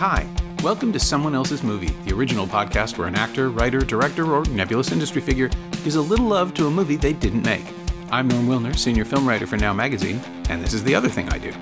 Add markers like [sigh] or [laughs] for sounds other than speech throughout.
Hi. Welcome to Someone Else's Movie, the original podcast where an actor, writer, director, or nebulous industry figure gives a little love to a movie they didn't make. I'm Norm Wilner, senior film writer for Now Magazine, and this is the other thing I do.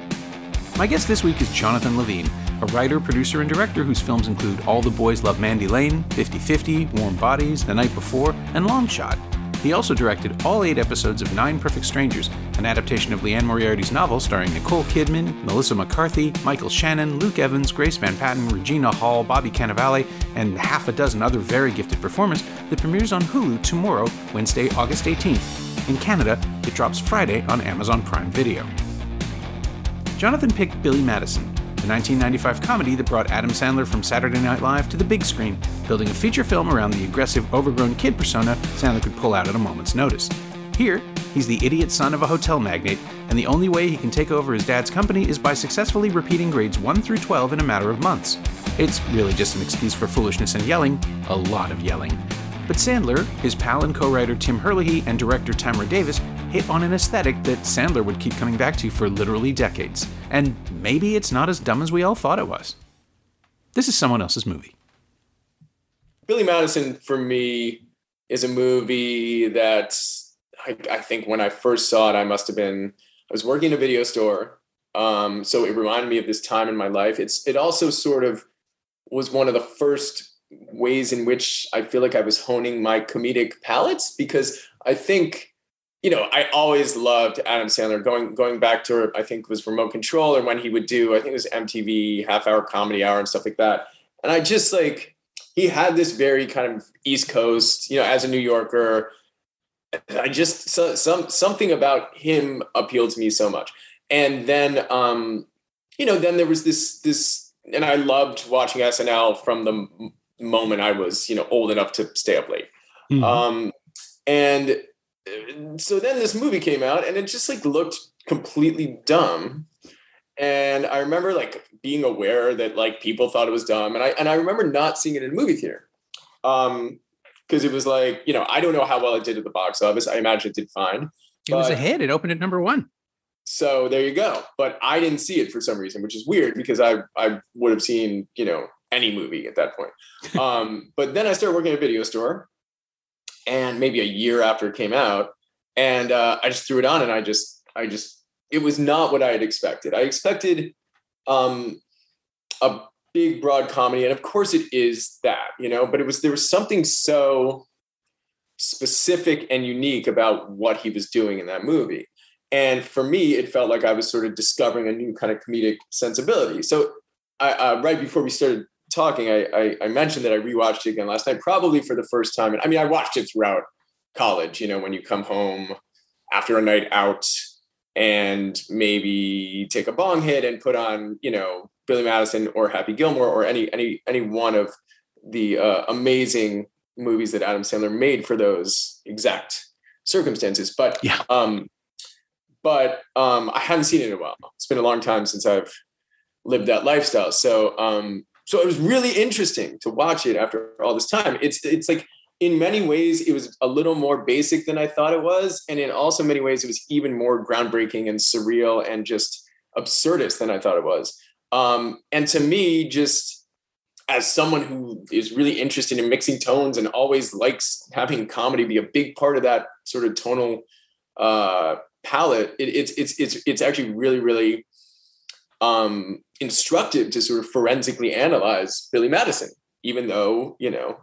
My guest this week is Jonathan Levine, a writer, producer, and director whose films include All the Boys Love Mandy Lane, 50 50, Warm Bodies, The Night Before, and Long Shot. He also directed all eight episodes of Nine Perfect Strangers, an adaptation of Liane Moriarty's novel starring Nicole Kidman, Melissa McCarthy, Michael Shannon, Luke Evans, Grace Van Patten, Regina Hall, Bobby Cannavale, and half a dozen other very gifted performers that premieres on Hulu tomorrow, Wednesday, August 18th. In Canada, it drops Friday on Amazon Prime Video. Jonathan picked Billy Madison, the 1995 comedy that brought Adam Sandler from Saturday Night Live to the big screen, building a feature film around the aggressive, overgrown kid persona Sandler could pull out at a moment's notice. Here, he's the idiot son of a hotel magnate, and the only way he can take over his dad's company is by successfully repeating grades 1 through 12 in a matter of months. It's really just an excuse for foolishness and yelling, a lot of yelling. But Sandler, his pal and co writer Tim Herlihy, and director Tamra Davis hit on an aesthetic that Sandler would keep coming back to for literally decades. And maybe it's not as dumb as we all thought it was. This is someone else's movie. Billy Madison, for me, is a movie that I, I think when I first saw it, I must have been, I was working in a video store. Um, so it reminded me of this time in my life. It's, it also sort of was one of the first ways in which I feel like I was honing my comedic palettes because I think you know, I always loved Adam Sandler. Going going back to I think was Remote Control or when he would do I think it was MTV Half Hour Comedy Hour and stuff like that. And I just like he had this very kind of East Coast, you know, as a New Yorker. I just so, some something about him appealed to me so much. And then um, you know, then there was this this and I loved watching SNL from the moment I was, you know, old enough to stay up late. Mm-hmm. Um, and so then this movie came out and it just like looked completely dumb. And i remember like being aware that like people thought it was dumb. And i and i remember not seeing it in a movie theater. Um because it was like you know i don't know how well it did at the box office. I imagine it did fine. It was a hit. It opened at number one. So there you go. But i didn't see it for some reason which is weird because i i would have seen you know any movie at that point um [laughs] but then i started working at a video store and maybe a year after it came out. And uh, I just threw it on and I just, I just, it was not what I had expected. I expected um, a big, broad comedy. And of course it is that, you know, but it was, there was something so specific and unique about what he was doing in that movie. And for me, it felt like I was sort of discovering a new kind of comedic sensibility. So I, uh, right before we started talking, I, I, I mentioned that I rewatched it again last night, probably for the first time. And I mean, I watched it throughout college. You know, when you come home after a night out and maybe take a bong hit and put on, you know, Billy Madison or Happy Gilmore or any any any one of the uh, amazing movies that Adam Sandler made for those exact circumstances. But yeah. um, but um, I haven't seen it in a while. It's been a long time since I've lived that lifestyle. So um, so it was really interesting to watch it after all this time. It's it's like in many ways it was a little more basic than I thought it was, and in also many ways it was even more groundbreaking and surreal and just absurdist than I thought it was. Um, and to me, just as someone who is really interested in mixing tones and always likes having comedy be a big part of that sort of tonal uh, palette, it, it's it's it's it's actually really really um, instructive to sort of forensically analyze Billy Madison, even though you know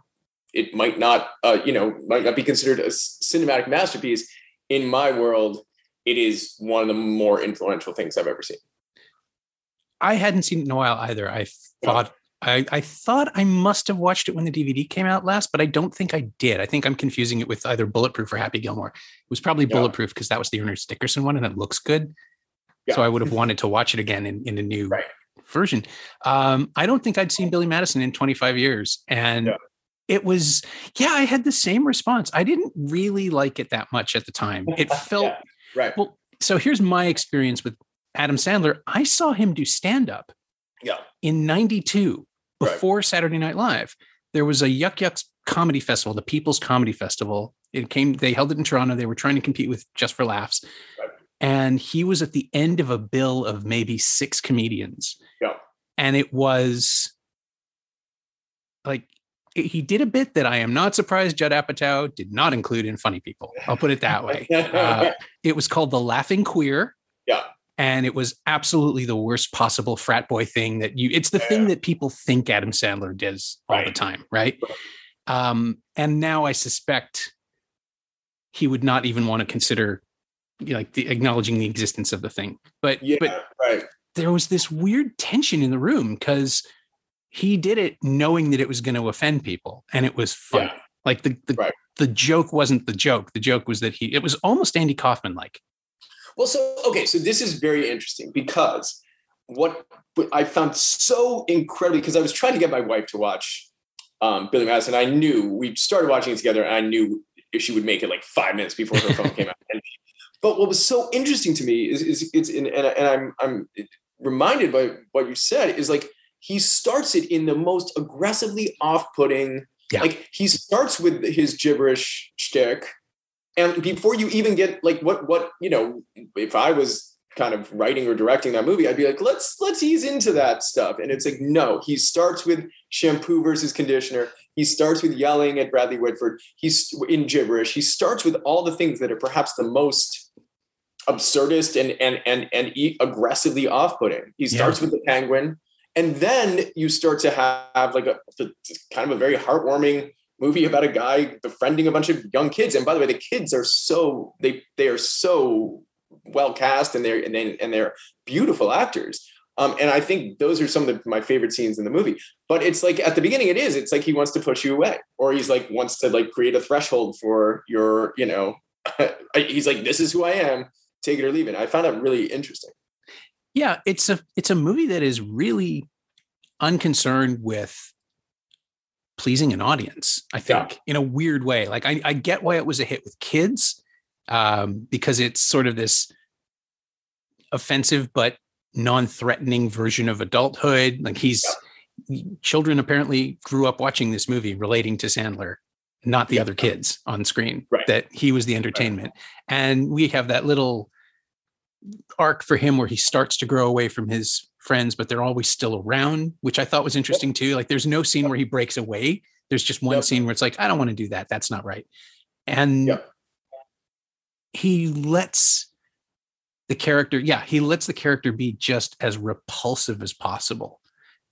it might not uh, you know might not be considered a cinematic masterpiece. In my world, it is one of the more influential things I've ever seen. I hadn't seen it in a while either. I thought I, I, thought I must have watched it when the DVD came out last, but I don't think I did. I think I'm confusing it with either Bulletproof or Happy Gilmore. It was probably yeah. Bulletproof because that was the Ernest Dickerson one and it looks good. Yeah. So I would have wanted to watch it again in, in a new right. Version. Um, I don't think I'd seen Billy Madison in 25 years. And yeah. it was, yeah, I had the same response. I didn't really like it that much at the time. It [laughs] felt, yeah. right. Well, so here's my experience with Adam Sandler. I saw him do stand up yeah. in 92 before right. Saturday Night Live. There was a Yuk Yuk's comedy festival, the People's Comedy Festival. It came, they held it in Toronto. They were trying to compete with Just for Laughs. And he was at the end of a bill of maybe six comedians. Yeah. and it was like he did a bit that I am not surprised Judd Apatow did not include in Funny People. I'll put it that way. Uh, [laughs] it was called The Laughing Queer. Yeah. And it was absolutely the worst possible frat boy thing that you, it's the yeah. thing that people think Adam Sandler does all right. the time. Right. Um, and now I suspect he would not even want to consider like the acknowledging the existence of the thing. But, yeah, but right. there was this weird tension in the room because he did it knowing that it was going to offend people and it was fun. Yeah. Like the the, right. the joke wasn't the joke. The joke was that he it was almost Andy Kaufman like. Well, so okay, so this is very interesting because what I found so incredibly because I was trying to get my wife to watch um, Billy Madison. I knew we started watching it together, and I knew if she would make it like five minutes before her phone [laughs] came out. And, but what was so interesting to me is, is it's in, and, and I'm I'm reminded by what you said is like he starts it in the most aggressively off-putting. Yeah. Like he starts with his gibberish shtick, and before you even get like what what you know, if I was kind of writing or directing that movie, I'd be like, let's let's ease into that stuff. And it's like, no, he starts with shampoo versus conditioner. He starts with yelling at Bradley Whitford. He's in gibberish. He starts with all the things that are perhaps the most absurdist and and and and aggressively off-putting. He starts yeah. with the penguin and then you start to have like a, kind of a very heartwarming movie about a guy befriending a bunch of young kids and by the way the kids are so they they are so well cast and they're and, they, and they're beautiful actors um, and I think those are some of the, my favorite scenes in the movie. But it's like at the beginning, it is. It's like he wants to push you away, or he's like wants to like create a threshold for your, you know, [laughs] he's like, this is who I am, take it or leave it. I found that really interesting yeah, it's a it's a movie that is really unconcerned with pleasing an audience. I think yeah. in a weird way. Like I, I get why it was a hit with kids um, because it's sort of this offensive but non-threatening version of adulthood. Like he's yeah. children apparently grew up watching this movie, relating to Sandler, not the yeah. other kids on screen. Right. That he was the entertainment, right. and we have that little arc for him where he starts to grow away from his friends, but they're always still around, which I thought was interesting too. Like there's no scene where he breaks away. There's just one yep. scene where it's like, I don't want to do that. That's not right. And yep. he lets the character, yeah, he lets the character be just as repulsive as possible.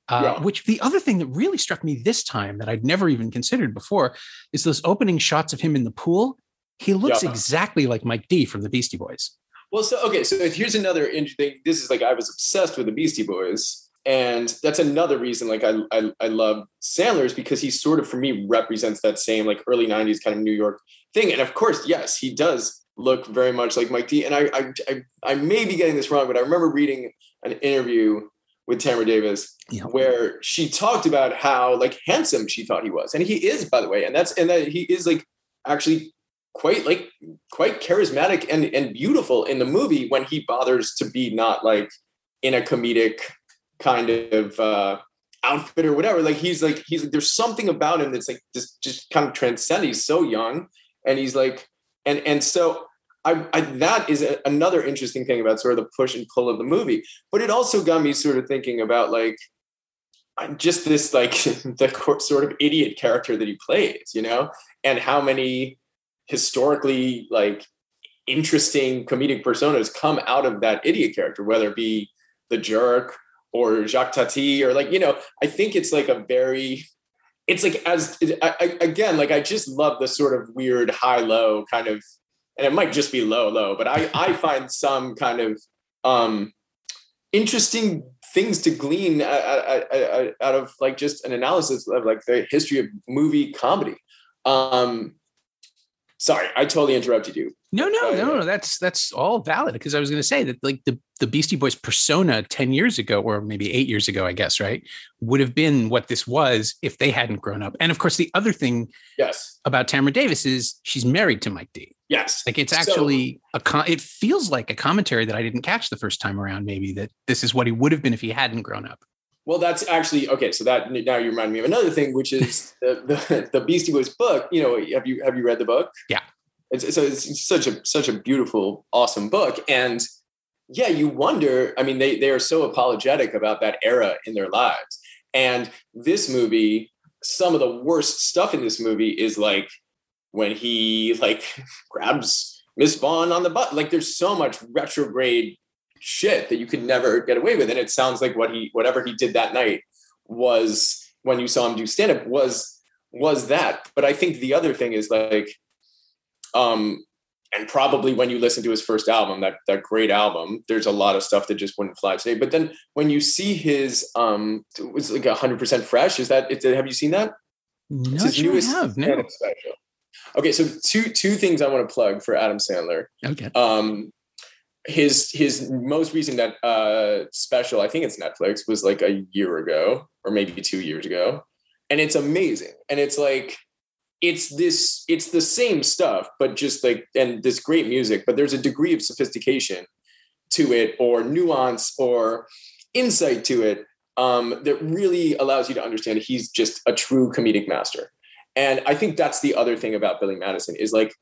Uh, yeah. Which the other thing that really struck me this time that I'd never even considered before is those opening shots of him in the pool. He looks exactly like Mike D from the Beastie Boys. Well, so okay, so here's another interesting. Thing. This is like I was obsessed with the Beastie Boys, and that's another reason. Like I, I, I love Sandler's because he sort of for me represents that same like early '90s kind of New York thing. And of course, yes, he does look very much like Mike D. And I, I, I, I may be getting this wrong, but I remember reading an interview with Tamra Davis yeah. where she talked about how like handsome she thought he was, and he is, by the way, and that's and that he is like actually quite like quite charismatic and and beautiful in the movie when he bothers to be not like in a comedic kind of uh outfit or whatever. Like he's like he's like there's something about him that's like just just kind of transcend he's so young and he's like and and so I, I that is a, another interesting thing about sort of the push and pull of the movie. But it also got me sort of thinking about like just this like [laughs] the sort of idiot character that he plays you know? And how many historically like interesting comedic personas come out of that idiot character, whether it be the jerk or Jacques Tati or like, you know, I think it's like a very, it's like as I, I, again, like I just love the sort of weird high low kind of, and it might just be low low, but I I [laughs] find some kind of um interesting things to glean out, out, out of like just an analysis of like the history of movie comedy. Um, sorry, I totally interrupted you. No, no, oh, no, no. That's that's all valid because I was going to say that like the the Beastie Boys persona ten years ago, or maybe eight years ago, I guess, right, would have been what this was if they hadn't grown up. And of course, the other thing, yes, about Tamra Davis is she's married to Mike D. Yes, like it's actually so, a con- it feels like a commentary that I didn't catch the first time around. Maybe that this is what he would have been if he hadn't grown up. Well, that's actually okay. So that now you remind me of another thing, which is [laughs] the, the, the Beastie Boys book. You know, have you have you read the book? Yeah. It's, so it's such a such a beautiful, awesome book, and yeah, you wonder. I mean, they they are so apologetic about that era in their lives, and this movie, some of the worst stuff in this movie is like when he like [laughs] grabs Miss Vaughn on the butt. Like, there's so much retrograde shit that you could never get away with, and it sounds like what he whatever he did that night was when you saw him do stand up was was that. But I think the other thing is like, um, and probably when you listen to his first album, that that great album, there's a lot of stuff that just wouldn't fly today. But then when you see his, um, it was like hundred percent fresh. Is that? Have you seen that? Not it's his sure newest have, no. special. Okay, so two two things I want to plug for Adam Sandler. Okay. Um, his his most recent net, uh, special, I think it's Netflix, was like a year ago or maybe two years ago, and it's amazing. And it's like it's this it's the same stuff but just like and this great music but there's a degree of sophistication to it or nuance or insight to it um, that really allows you to understand he's just a true comedic master and i think that's the other thing about billy madison is like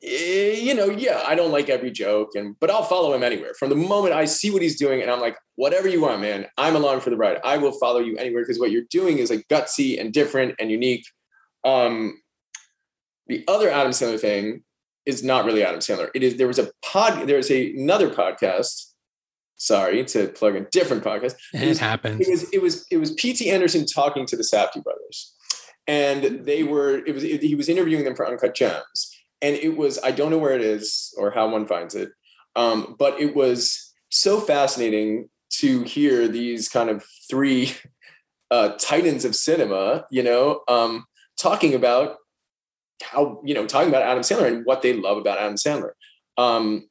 you know yeah i don't like every joke and but i'll follow him anywhere from the moment i see what he's doing and i'm like whatever you want man i'm along for the ride i will follow you anywhere because what you're doing is like gutsy and different and unique um, the other Adam Sandler thing is not really Adam Sandler. It is there was a pod. There was a, another podcast. Sorry to plug a different podcast. It, it was, happens. It was it was it was P.T. Anderson talking to the Safdie brothers, and they were it was it, he was interviewing them for Uncut Gems, and it was I don't know where it is or how one finds it, um, but it was so fascinating to hear these kind of three [laughs] uh, titans of cinema, you know, um, talking about how you know talking about Adam Sandler and what they love about Adam Sandler. Um,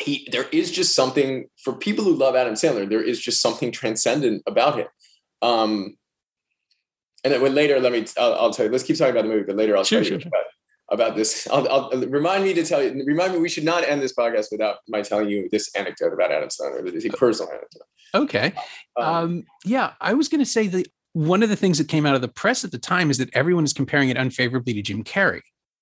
he there is just something for people who love Adam Sandler. There is just something transcendent about him. Um, and then when later, let me I'll, I'll, tell you. Let's keep talking about the movie, but later I'll sure, tell you sure. about, about this. [laughs] I'll, I'll, remind me to tell you. Remind me we should not end this podcast without my telling you this anecdote about Adam Sandler. It's a personal anecdote. Okay. Um, um, yeah, I was going to say the one of the things that came out of the press at the time is that everyone is comparing it unfavorably to Jim Carrey.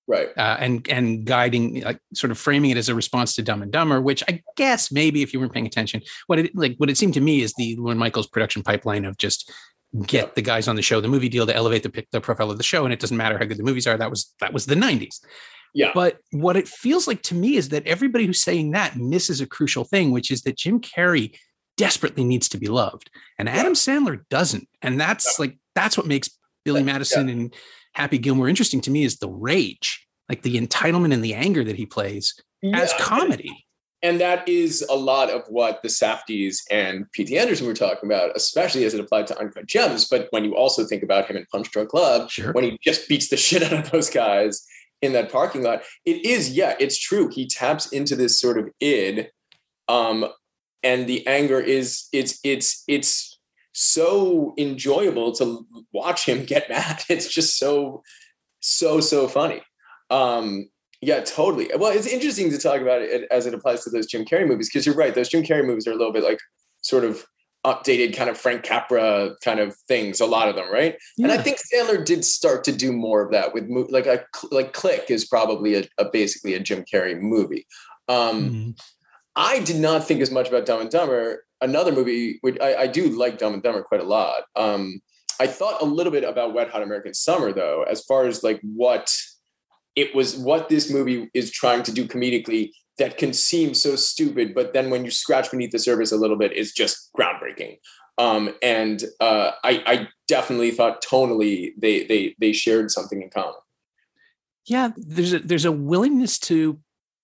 Right. Uh, and and guiding like sort of framing it as a response to Dumb and Dumber, which I guess maybe if you weren't paying attention, what it like what it seemed to me is the Lorne Michaels production pipeline of just get the guys on the show the movie deal to elevate the the profile of the show, and it doesn't matter how good the movies are. That was that was the '90s. Yeah. But what it feels like to me is that everybody who's saying that misses a crucial thing, which is that Jim Carrey desperately needs to be loved, and Adam Sandler doesn't, and that's like that's what makes Billy Madison yeah. and Happy Gilmore interesting to me is the rage, like the entitlement and the anger that he plays yeah. as comedy. And that is a lot of what the Safdies and P.T. Anderson were talking about, especially as it applied to Uncut Gems. But when you also think about him in Punch Drunk Love, sure. when he just beats the [laughs] shit out of those guys in that parking lot, it is, yeah, it's true. He taps into this sort of id. Um, and the anger is it's it's it's so enjoyable to watch him get [laughs] mad. It's just so, so, so funny. Um, yeah, totally. Well, it's interesting to talk about it as it applies to those Jim Carrey movies because you're right. Those Jim Carrey movies are a little bit like sort of updated kind of Frank Capra kind of things. A lot of them, right? Yeah. And I think Sandler did start to do more of that with like a like Click is probably a, a basically a Jim Carrey movie. Um, mm-hmm. I did not think as much about Dumb and Dumber another movie, which I, I, do like Dumb and Dumber quite a lot. Um, I thought a little bit about Wet Hot American Summer though, as far as like what it was, what this movie is trying to do comedically that can seem so stupid, but then when you scratch beneath the surface a little bit, it's just groundbreaking. Um, and uh, I, I definitely thought tonally they they they shared something in common. Yeah, there's a there's a willingness to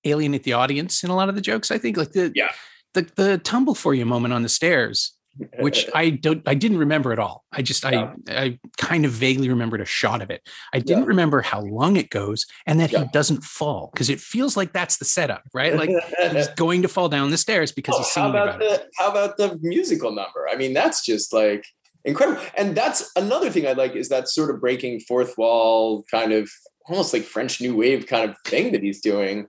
alienate the audience in a lot of the jokes. I think like the yeah the the tumble for you moment on the stairs which I don't I didn't remember at all. I just yeah. I I kind of vaguely remembered a shot of it. I didn't yeah. remember how long it goes and that yeah. he doesn't fall because it feels like that's the setup, right? Like he's [laughs] going to fall down the stairs because oh, he's singing how about, about the, it. How about the musical number? I mean, that's just like incredible. And that's another thing I like is that sort of breaking fourth wall kind of almost like French New Wave kind of thing that he's doing.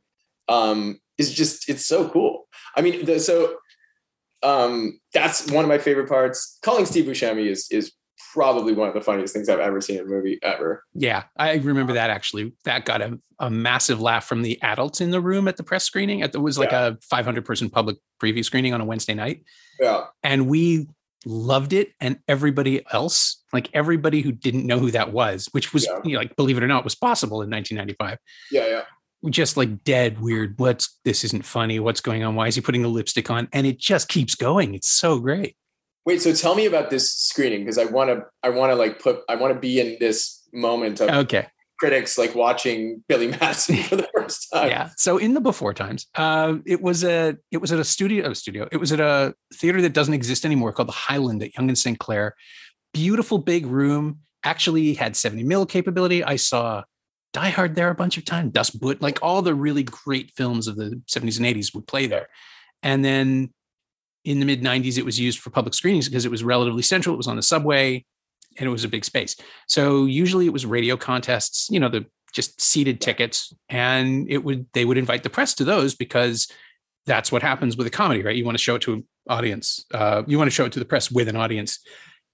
Um, is just it's so cool. I mean, the, so um, that's one of my favorite parts. Calling Steve Buscemi is is probably one of the funniest things I've ever seen in a movie ever. Yeah, I remember that actually. That got a, a massive laugh from the adults in the room at the press screening. At It was like Yeah. a 500 person public preview screening on a Wednesday night. Yeah. And we loved it. And everybody else, like everybody who didn't know who that was, which was, Yeah. you know, like, believe it or not, was possible in 1995. Yeah. Yeah. Just like dead weird. What's this isn't funny. What's going on? Why is he putting the lipstick on? And it just keeps going. It's so great. Wait, so tell me about this screening because I want to, I want to like put, I want to be in this moment of Okay. critics like watching Billy Madison for the first time. yeah so in the before times uh it was a it was at a studio a studio it was at a theater that doesn't exist anymore called the highland at young and st clair beautiful big room actually had 70 mil capability i saw die hard there a bunch of times dust boot like all the really great films of the 70s and 80s would play there. And then in the mid 90s it was used for public screenings because it was relatively central it was on the subway and it was a big space. So usually it was radio contests you know the just seated tickets and it would they would invite the press to those because that's what happens with a comedy right? You want to show it to an audience uh, you want to show it to the press with an audience.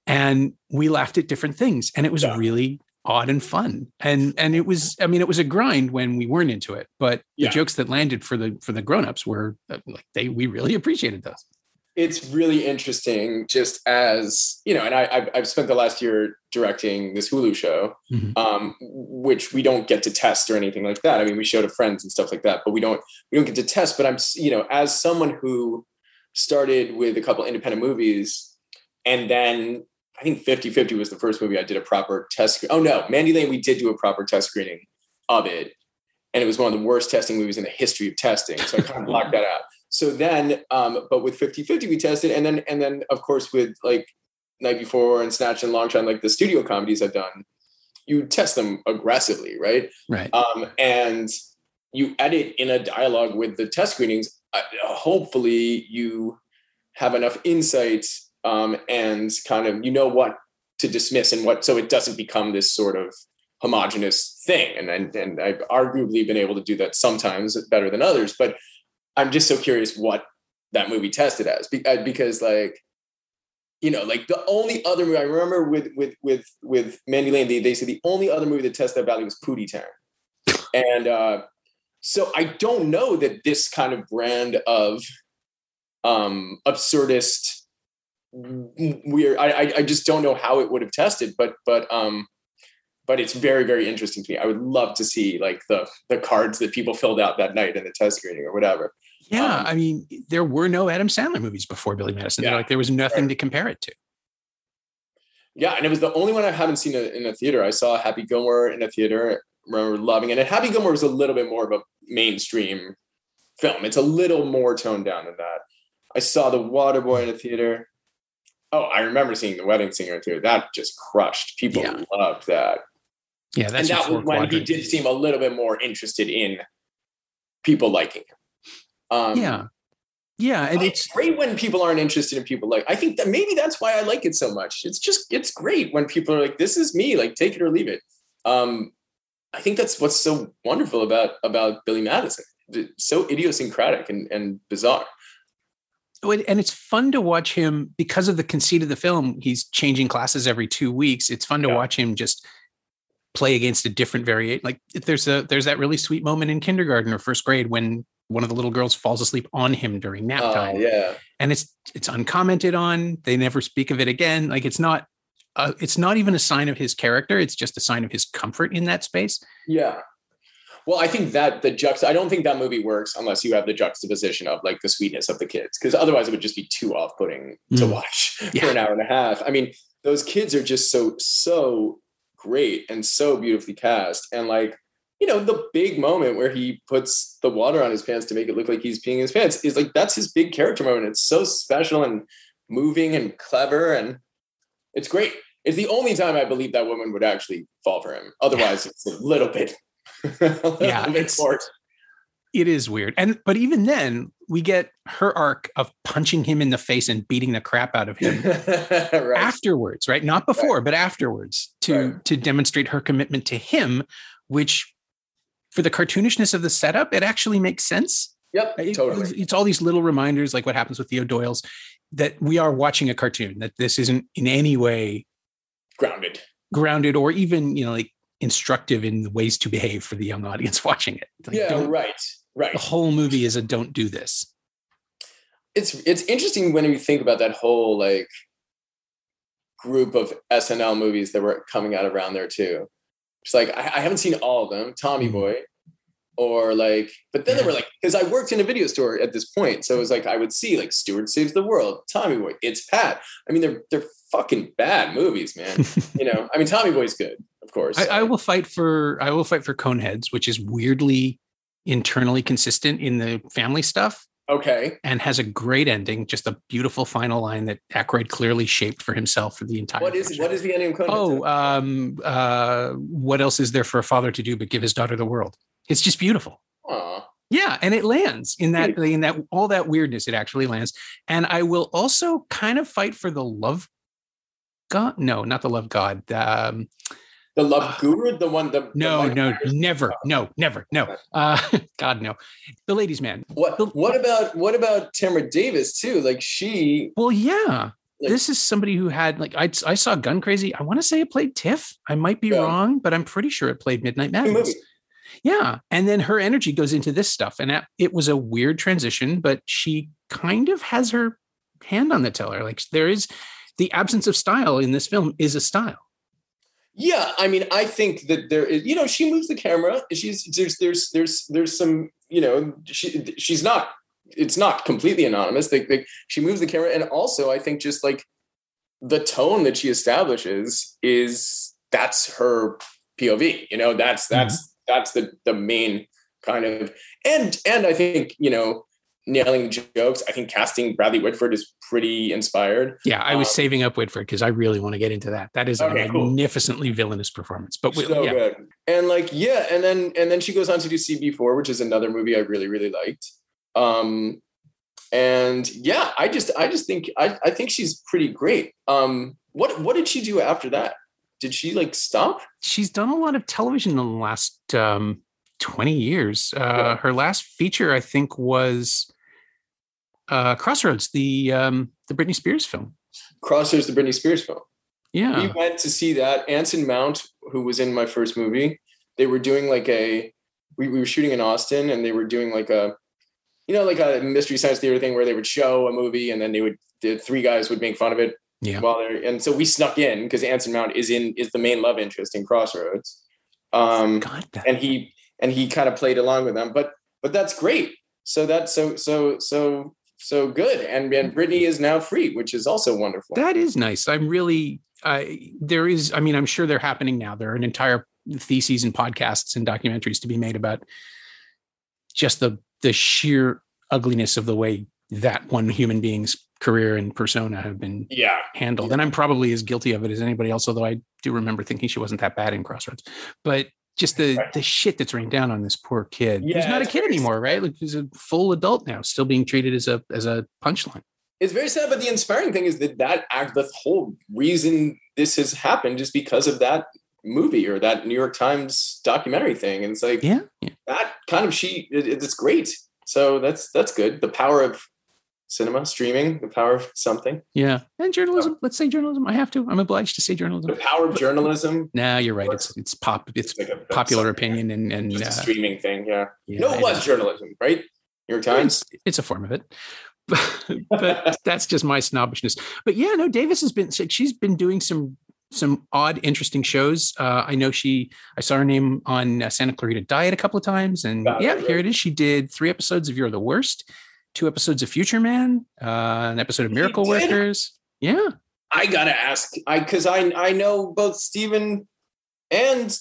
And we laughed at different things and it was Yeah. really odd and fun and and it was i mean it was a grind when we weren't into it but Yeah. the jokes that landed for the for the grown-ups were uh, like they we really appreciated those It's really interesting just as, you know, and I, I've, I've spent the last year directing this Hulu show, Mhm. um, which we don't get to test or anything like that. I mean, we show to friends and stuff like that, but we don't, we don't get to test, but I'm, you know, as someone who started with a couple independent movies and then I think 50 50 was the first movie I did a proper test. screen- Oh no, Mandy Lane, we did do a proper test screening of it. And it was one of the worst testing movies in the history of testing. So I kind of [laughs] blocked that out. So then, um, but with 50 50, we tested. And then, and then, of course, with like Night Before and Snatched and Long Shot, like the studio comedies I've done, you test them aggressively, right? right um, and you edit in a dialogue with the test screenings. Uh, hopefully, you have enough insight um, and kind of you know what to dismiss and what, so it doesn't become this sort of homogenous thing. And and, and I've arguably been able to do that sometimes better than others. But I'm just so curious what that movie tested as uh, because like you know, like the only other movie I remember with with with with Mandy Lane, they, they said the only other movie that tested that value was Pootie Tang. And uh, so I don't know that this kind of brand of um, absurdist weird. I, I I just don't know how it would have tested, but but um, but it's very very interesting to me. I would love to see like the the cards that people filled out that night in the test screening or whatever. yeah um, i mean there were no adam sandler movies before billy madison Yeah. like there was nothing Right. to compare it to Yeah, and it was the only one I haven't seen in a theater. I saw Happy Gilmore in a theater. Remember loving it. And Happy Gilmore was a little bit more of a mainstream film. It's a little more toned down than that. I saw The Waterboy in a theater. Oh, I remember seeing The Wedding Singer in theater. That just crushed. People Yeah. loved that. yeah that's and that was when he did seem a little bit more interested in people liking him. Um, yeah yeah and it's it's great when people aren't interested in people like i think that maybe that's why i like it so much it's just it's great when people are like this is me like take it or leave it um i think that's what's so wonderful about about billy madison It's so idiosyncratic and, and bizarre and and it's fun to watch him because of the conceit of the film. He's changing classes every two weeks. It's fun to Yeah. watch him just play against a different variation. Like there's a there's that really sweet moment in kindergarten or first grade when one of the little girls falls asleep on him during nap Uh, time, yeah and it's it's uncommented on. They never speak of it again. Like it's not. Uh, it's not even a sign of his character. It's just a sign of his comfort in that space. yeah well i think that the juxt i don't think that movie works unless you have the juxtaposition of like the sweetness of the kids because otherwise it would just be too off-putting to Mm. watch [laughs] Yeah. for an hour and a half. I mean those kids are just so so great and so beautifully cast and like you know the big moment where he puts the water on his pants to make it look like he's peeing his pants is like that's his big character moment. It's so special and moving and clever and it's great. It's the only time i believe that woman would actually fall for him. Otherwise it's a little bit [laughs] Yeah, it's-. It is weird. And but even then, we get her arc of punching him in the face and beating the crap out of him [laughs] right afterwards, right? Not before, but afterwards to Right. to demonstrate her commitment to him, which for the cartoonishness of the setup, it actually makes sense. yep uh, It- totally It's, it's all these little reminders, like what happens with the O'Doyles, that we are watching a cartoon, that this isn't in any way grounded. grounded or even you know like instructive in the ways to behave for the young audience [laughs] watching it Like, yeah, don't- right, right. the whole movie is a don't do this it's it's interesting when you think about that whole like group of SNL movies that were coming out around there too. It's like I, I haven't seen all of them, Tommy Mhm. Boy, or like, but then Yeah. there were like because I worked in a video store at this point, so it was like I would see like Stuart Saves the World, Tommy Boy, It's Pat. I mean, they're they're fucking bad movies, man. [laughs] you know, I mean, Tommy Boy's good, of course. I, I will fight for I will fight for Coneheads, which is weirdly internally consistent in the family stuff okay, and has a great ending. Just a beautiful final line that Aykroyd clearly shaped for himself for the entire. what is what is the ending of Conan? Oh, um, uh, what else is there for a father to do but give his daughter the world? It's just beautiful. Aw. Yeah, and it lands in that in that all that weirdness. It actually lands, and I will also kind of fight for the love god. No, not the love god. Um, the Love Guru, the one the the no, Mike no, Myers- never, no, never, no. Uh, [laughs] God, no. The ladies' man. What what about what about Tamra Davis too? Like she Well, yeah. Like- this is somebody who had like I, I saw Gun Crazy. I want to say it played Tiff. I might be Yeah. wrong, but I'm pretty sure it played Midnight Madness. Yeah. And then her energy goes into this stuff. And it was a weird transition, but she kind of has her hand on the teller Like there is the absence of style in this film is a style. Yeah, I mean, I think that there is, you know, she moves the camera. She's there's there's there's there's some, you know, she she's not. It's not completely anonymous. They, they, she moves the camera, and also I think just like the tone that she establishes is that's her POV. You know, that's mm-hmm. that's that's the the main kind of and and I think you know nailing jokes. I think casting Bradley Whitford is pretty inspired. Yeah, I was Um, saving up Whitford because I really want to get into that. That is Okay, a cool. magnificently villainous performance. But we, so yeah, good. And like, yeah, and then and then she goes on to do CB4, which is another movie I really, really liked. Um and yeah, I just I just think I, I think she's pretty great. Um what what did she do after that? Did she like stop? she's done a lot of television in the last um, 20 years. Uh, Yeah. Her last feature, I think, was uh, Crossroads, the um, the Britney Spears film. Crossroads, the Britney Spears film. Yeah, we went to see that. Anson Mount, who was in my first movie, they were doing like a we, we were shooting in Austin and they were doing like a you know, like a mystery science theater thing where they would show a movie and then they would the three guys would make fun of it Yeah. while they're and so we snuck in because Anson Mount is in is the main love interest in Crossroads. Um God, that, and he and he kind of played along with them. But but that's great. So that's so so so so good. And and Britney is now free, which is also wonderful. that is nice. I'm really. I there is. I mean, I'm sure they're happening now. There are an entire theses and podcasts and documentaries to be made about just the the sheer ugliness of the way that one human being's career and persona have been yeah. handled. And I'm probably as guilty of it as anybody else, although I do remember thinking she wasn't that bad in Crossroads. But just the Right. the shit that's rained down on this poor kid. Yeah, He's not a kid anymore, right? Like he's a full adult now, still being treated as a as a punchline. It's very sad, but the inspiring thing is that that act, the whole reason this has happened is because of that movie or that New York Times documentary thing. And it's like Yeah. Yeah. that kind of she it, it's great. So that's that's good. The power of cinema, streaming, the power of something, Yeah. And journalism. Let's say journalism. I have to. I'm obliged to say journalism. the power of journalism. Nah, you're right. It's it's pop it's It's like a popular opinion and and uh, streaming thing. Yeah. yeah, no, it was journalism, right? New York Times. It's, it's a form of it. [laughs] but that's just my snobbishness. But yeah, no, Davis has been she's been doing some some odd, interesting shows. Uh, I know she I saw her name on uh, Santa Clarita Diet a couple of times, and Got it, yeah, right. here it is. She did three episodes of You're the Worst, two episodes of Future Man, uh, an episode of Miracle? Workers. Yeah, I gotta ask, I because I I know both Steven and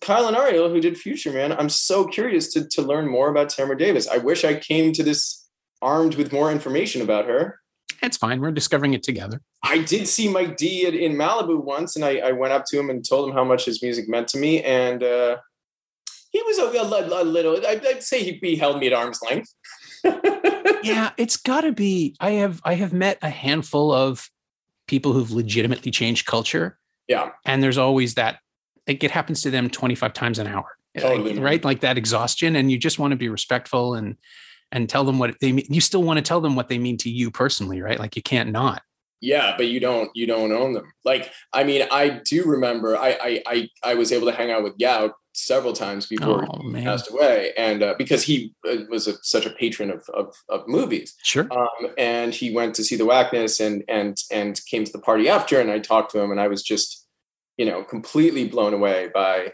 Kyle and Ariel who did Future Man. I'm so curious to to learn more about Tamra Davis. I wish I came to this armed with more information about her. it's fine. We're discovering it together. I did see Mike D in Malibu once, and I, I went up to him and told him how much his music meant to me, and uh, he was a, a, a little. I'd, I'd say he, he held me at arm's length. Yeah, it's got to be. I have I have met a handful of people who've legitimately changed culture, Yeah, and there's always that. Like it happens to them 25 times an hour, Totally. Like, right? Like that exhaustion, and you just want to be respectful and and tell them what they mean. You still want to tell them what they mean to you personally, right? Like you can't not. Yeah, but you don't you don't own them. Like I mean, I do remember I I I, I was able to hang out with Yauch several times before Oh, he passed away, and uh, because he uh, was a, such a patron of, of of movies, Sure. um, and he went to see the Wackness and and and came to the party after, and I talked to him, and I was just you know completely blown away by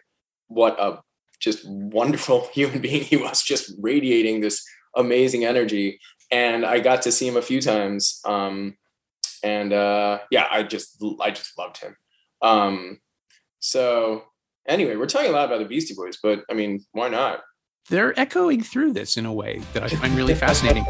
what a just wonderful [laughs] human being he was, just radiating this amazing energy, and I got to see him a few times. Um, and uh, yeah, I just I just loved him. Um, so anyway, we're talking a lot about the Beastie Boys, but I mean, why not? They're echoing through this in a way that I find really [laughs] fascinating.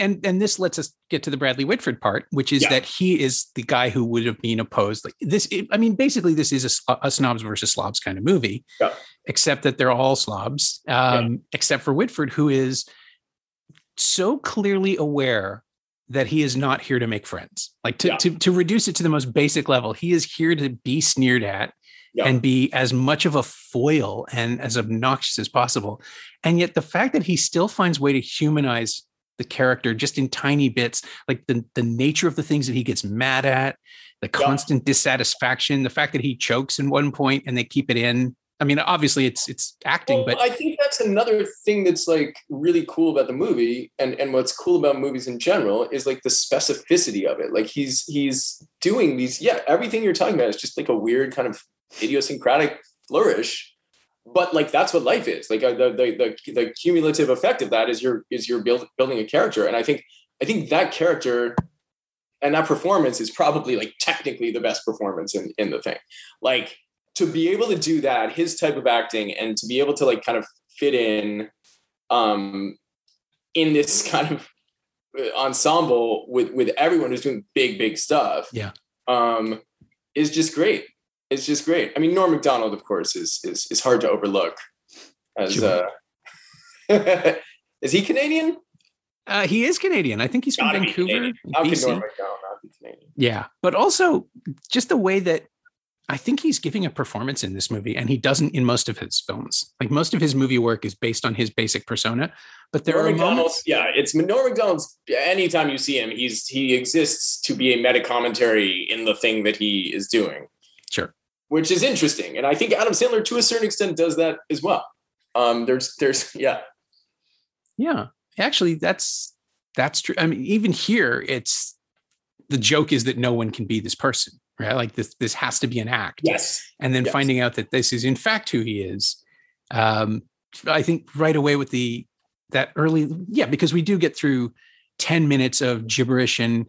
And and this lets us get to the Bradley Whitford part, which is Yeah. that he is the guy who would have been opposed. Like this, I mean, basically, this is a snobs versus slobs kind of movie, Yeah. except that they're all slobs, um, except for Whitford, who is so clearly aware that he is not here to make friends. Like to, Yeah. to to reduce it to the most basic level, he is here to be sneered at Yeah. and be as much of a foil and as obnoxious as possible. And yet the fact that he still finds way to humanize the character just in tiny bits, like the the nature of the things that he gets mad at, the Yeah. constant dissatisfaction, the fact that he chokes in one point and they keep it in. I mean, obviously it's it's acting, Well, but I think that's another thing that's like really cool about the movie, and and what's cool about movies in general is like the specificity of it. Like he's he's doing these, yeah, everything you're talking about is just like a weird kind of idiosyncratic flourish, but like that's what life is. Like uh, the the the, the cumulative effect of that is you're is you're build, building a character, and I think I think that character and that performance is probably like technically the best performance in in the thing, like to be able to do that, his type of acting, and to be able to like kind of fit in, um, in this [laughs] kind of ensemble with with everyone who's doing big big stuff. Yeah. um, is just great. It's just great. I mean, Norm Macdonald, of course, is is is hard to overlook. As uh, [laughs] is he Canadian? uh, he is Canadian. I think he's from Gotta be Vancouver, Canadian. How can BC. Norm Macdonald not be Canadian? Yeah, but also just the way that I think he's giving a performance in this movie, and he doesn't in most of his films. Like most of his movie work is based on his basic persona, but there Norm are moments. yeah, it's Norm Macdonald's. Anytime you see him, he's he exists to be a meta commentary in the thing that he is doing, Sure. which is interesting. And I think Adam Sandler, to a certain extent, does that as well. Um, there's there's yeah, Yeah, actually, that's that's true. I mean, even here, it's the joke is that no one can be this person, right? Like this this has to be an act. yes, and then Yes. finding out that this is in fact who he is um i think right away with the that early yeah because we do get through 10 minutes of gibberish and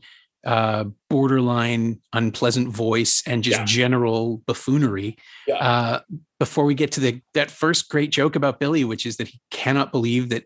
uh borderline unpleasant voice and just Yeah. general buffoonery Yeah. uh before we get to the that first great joke about billy which is that he cannot believe that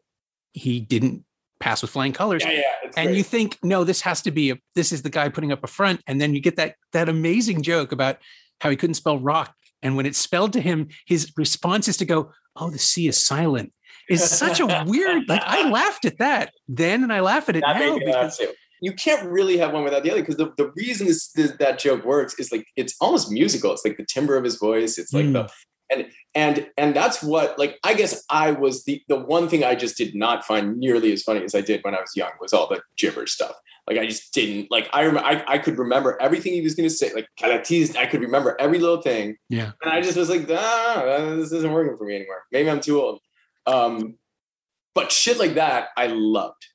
he didn't pass with flying colors yeah, yeah. And great. you think no this has to be a this is the guy putting up a front and then you get that that amazing joke about how he couldn't spell rock and when it's spelled to him his response is to go oh the c is silent is such a weird [laughs] like i laughed at that then and i laugh at it That now made me laugh because too. you can't really have one without the other because the, the reason this, this, that joke works is like it's almost musical. It's like the timbre of his voice. It's like Mm. the and and and that's what like I guess I was the the one thing I just did not find nearly as funny as I did when I was young was all the gibber stuff. Like I just didn't like I rem- I, I could remember everything he was going to say. Like teased. I could remember every little thing. Yeah. And I just was like, ah, this isn't working for me anymore. Maybe I'm too old. Um, but shit like that, I loved.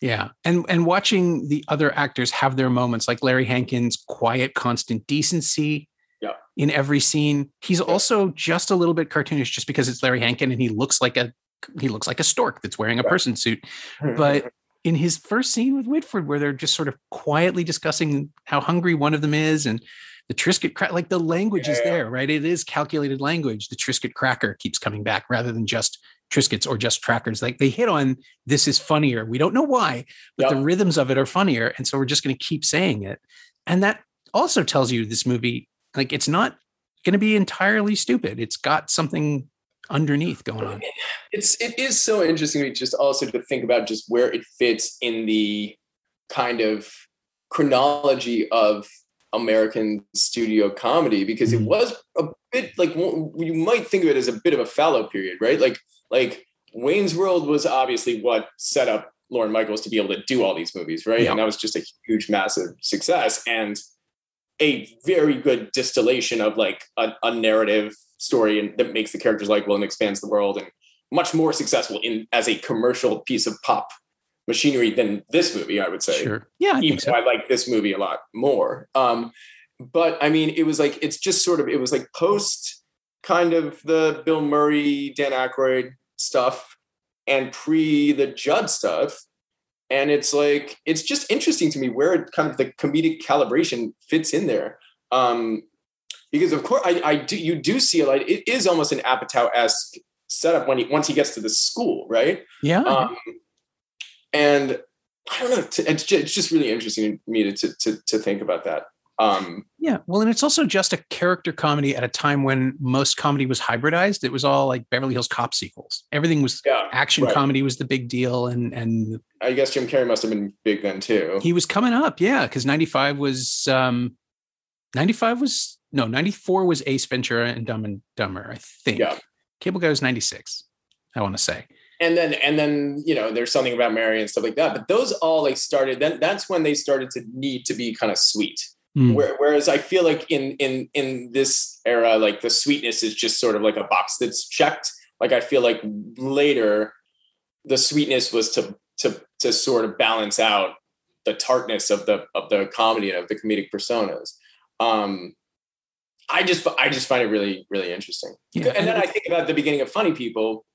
yeah and and watching the other actors have their moments like larry hankin's quiet constant decency. In every scene he's also just a little bit cartoonish just because it's larry hankin and he looks like a he looks like a stork that's wearing a person suit mm-hmm, but mm-hmm. in his first scene with Whitford, where they're just sort of quietly discussing how hungry one of them is and the Triscuit crack, like the language is Yeah, yeah. there, right? It is calculated language. The Triscuit cracker keeps coming back rather than just Triscuits or just trackers. Like they hit on this is funnier. We don't know why, but Yep. the rhythms of it are funnier. And so we're just going to keep saying it. And that also tells you this movie, like it's not going to be entirely stupid. It's got something underneath going on. [sighs] it's it is so interesting to me just also to think about just where it fits in the kind of chronology of American studio comedy because it mm-hmm. was a bit like you might think of it as a bit of a fallow period, right? Like like Wayne's World was obviously what set up Lorne Michaels to be able to do all these movies, right? Yeah. And that was just a huge, massive success and a very good distillation of like a, a narrative story and that makes the characters likable and expands the world and much more successful in as a commercial piece of pop machinery than this movie, I would say Sure. Yeah, I even so. though I like this movie a lot more. Um, but I mean, it was like it's just sort of it was like post kind of the Bill Murray, Dan Aykroyd stuff, and pre the Judd stuff. And it's like it's just interesting to me where it kind of the comedic calibration fits in there. Um, because of course I, I do you do see a like it is almost an Apatow esque setup when he once he gets to the school, right? Yeah. Um, and I don't know. It's just, it's just really interesting to me to, to, to, to think about that. Um, Yeah. Well, and it's also just a character comedy at a time when most comedy was hybridized. It was all like Beverly Hills Cop sequels. Everything was yeah, action Right. comedy was the big deal, and and I guess Jim Carrey must have been big then too. he was coming up. Yeah, because ninety five was um, ninety five was no ninety four was Ace Ventura and Dumb and Dumber. I think. Yeah. Cable Guy was ninety six. I want to say. and then and then you know there's something about Mary and stuff like that. But those all like started. Then that's when they started to need to be kind of sweet. Hmm. Where, whereas I feel like in in in this era, like the sweetness is just sort of like a box that's checked. Like I feel like later, the sweetness was to to to sort of balance out the tartness of the of the comedy and of the comedic personas. Um, I just I just find it really really interesting. Yeah. And then I think about the beginning of Funny People,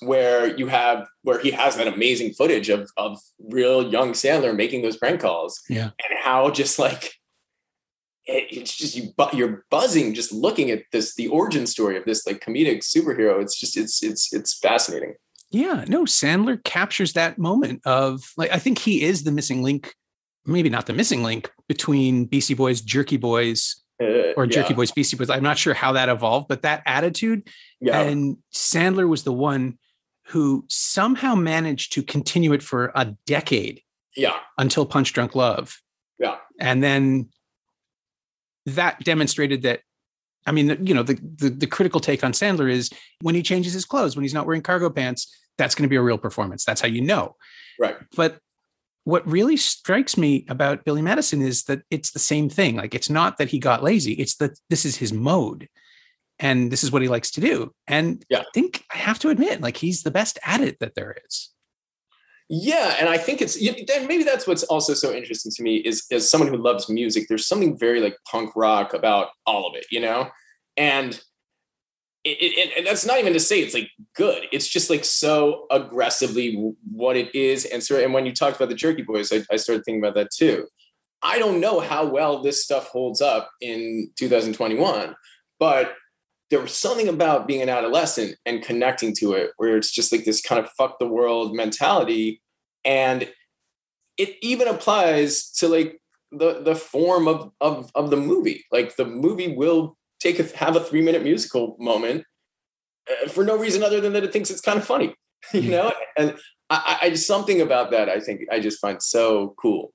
where you have where he has that amazing footage of of real young Sandler making those prank calls. Yeah. And how just like it's just you bu- you're buzzing just looking at this the origin story of this like comedic superhero. It's just it's it's it's fascinating. Yeah, no, Sandler captures that moment of like I think he is the missing link, maybe not the missing link between Beastie Boys, Jerky Boys, Uh, or yeah, Jerky Boys, Beastie Boys. I'm not sure how that evolved, but that attitude Yeah. and Sandler was the one who somehow managed to continue it for a decade yeah. until Punch Drunk Love. Yeah. And then that demonstrated that I mean, you know, the, the the critical take on Sandler is when he changes his clothes, when he's not wearing cargo pants, that's going to be a real performance. That's how you know. Right. But what really strikes me about Billy Madison is that it's the same thing. Like it's not that he got lazy, it's that this is his mode. And this is what he likes to do. And Yeah. I think I have to admit, like he's the best at it that there is. Yeah, and I think it's then maybe that's what's also so interesting to me is as someone who loves music. There's something very like punk rock about all of it, you know, and it, it, and that's not even to say it's like good. It's just like so aggressively what it is, and so and when you talked about the Jerky Boys, I, I started thinking about that too. I don't know how well this stuff holds up in 2021, but there was something about being an adolescent and connecting to it where it's just like this kind of fuck the world mentality and it even applies to like the the form of of of the movie like the movie will take a have a 3 minute musical moment uh, for no reason other than that it thinks it's kind of funny [laughs] you know and I, I just something about that i think i just find so cool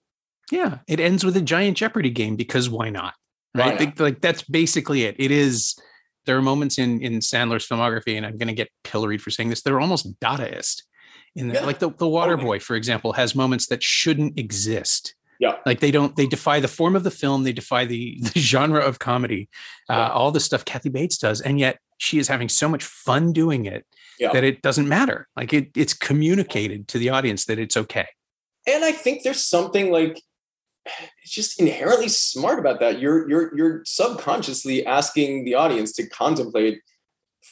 Yeah, it ends with a giant Jeopardy game because why not? Why Right? not? Like, like, that's basically it. It is. There are moments in in Sandler's filmography, and I'm going to get pilloried for saying this. They're almost Dadaist. In Yeah. like the the Water. Boy, for example, has moments that shouldn't exist. Yeah. like they don't. They defy the form of the film. They defy the [laughs] the genre of comedy. Uh, Yeah. all the stuff Kathy Bates does, and yet she is having so much fun doing it Yeah. that it doesn't matter. Like it, it's communicated to the audience that it's okay. and I think there's something like it's just inherently smart about that. You're you're you're subconsciously asking the audience to contemplate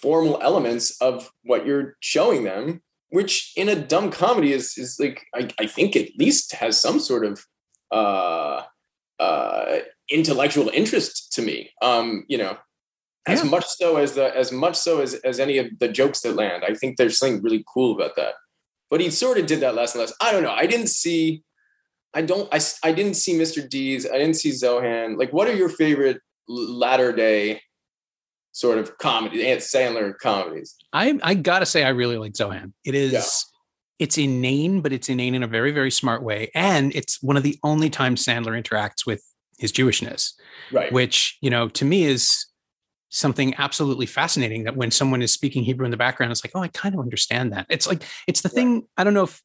formal elements of what you're showing them, which in a dumb comedy is is like I, I think at least has some sort of uh uh intellectual interest to me. Um, you know, as Yeah. much so as the as much so as as any of the jokes that land. I think there's something really cool about that. But he sort of did that less and less. I don't know. I didn't see. I don't. I I didn't see Mr. Deeds. I didn't see Zohan. Like, what are your favorite latter day sort of comedy, Aunt Sandler comedies? I I gotta say I really like Zohan. It is Yeah. it's inane, but it's inane in a very very smart way, and it's one of the only times Sandler interacts with his Jewishness, Right. which you know to me is something absolutely fascinating that when someone is speaking Hebrew in the background, it's like, oh, I kind of understand that. It's like, it's the thing. I don't know if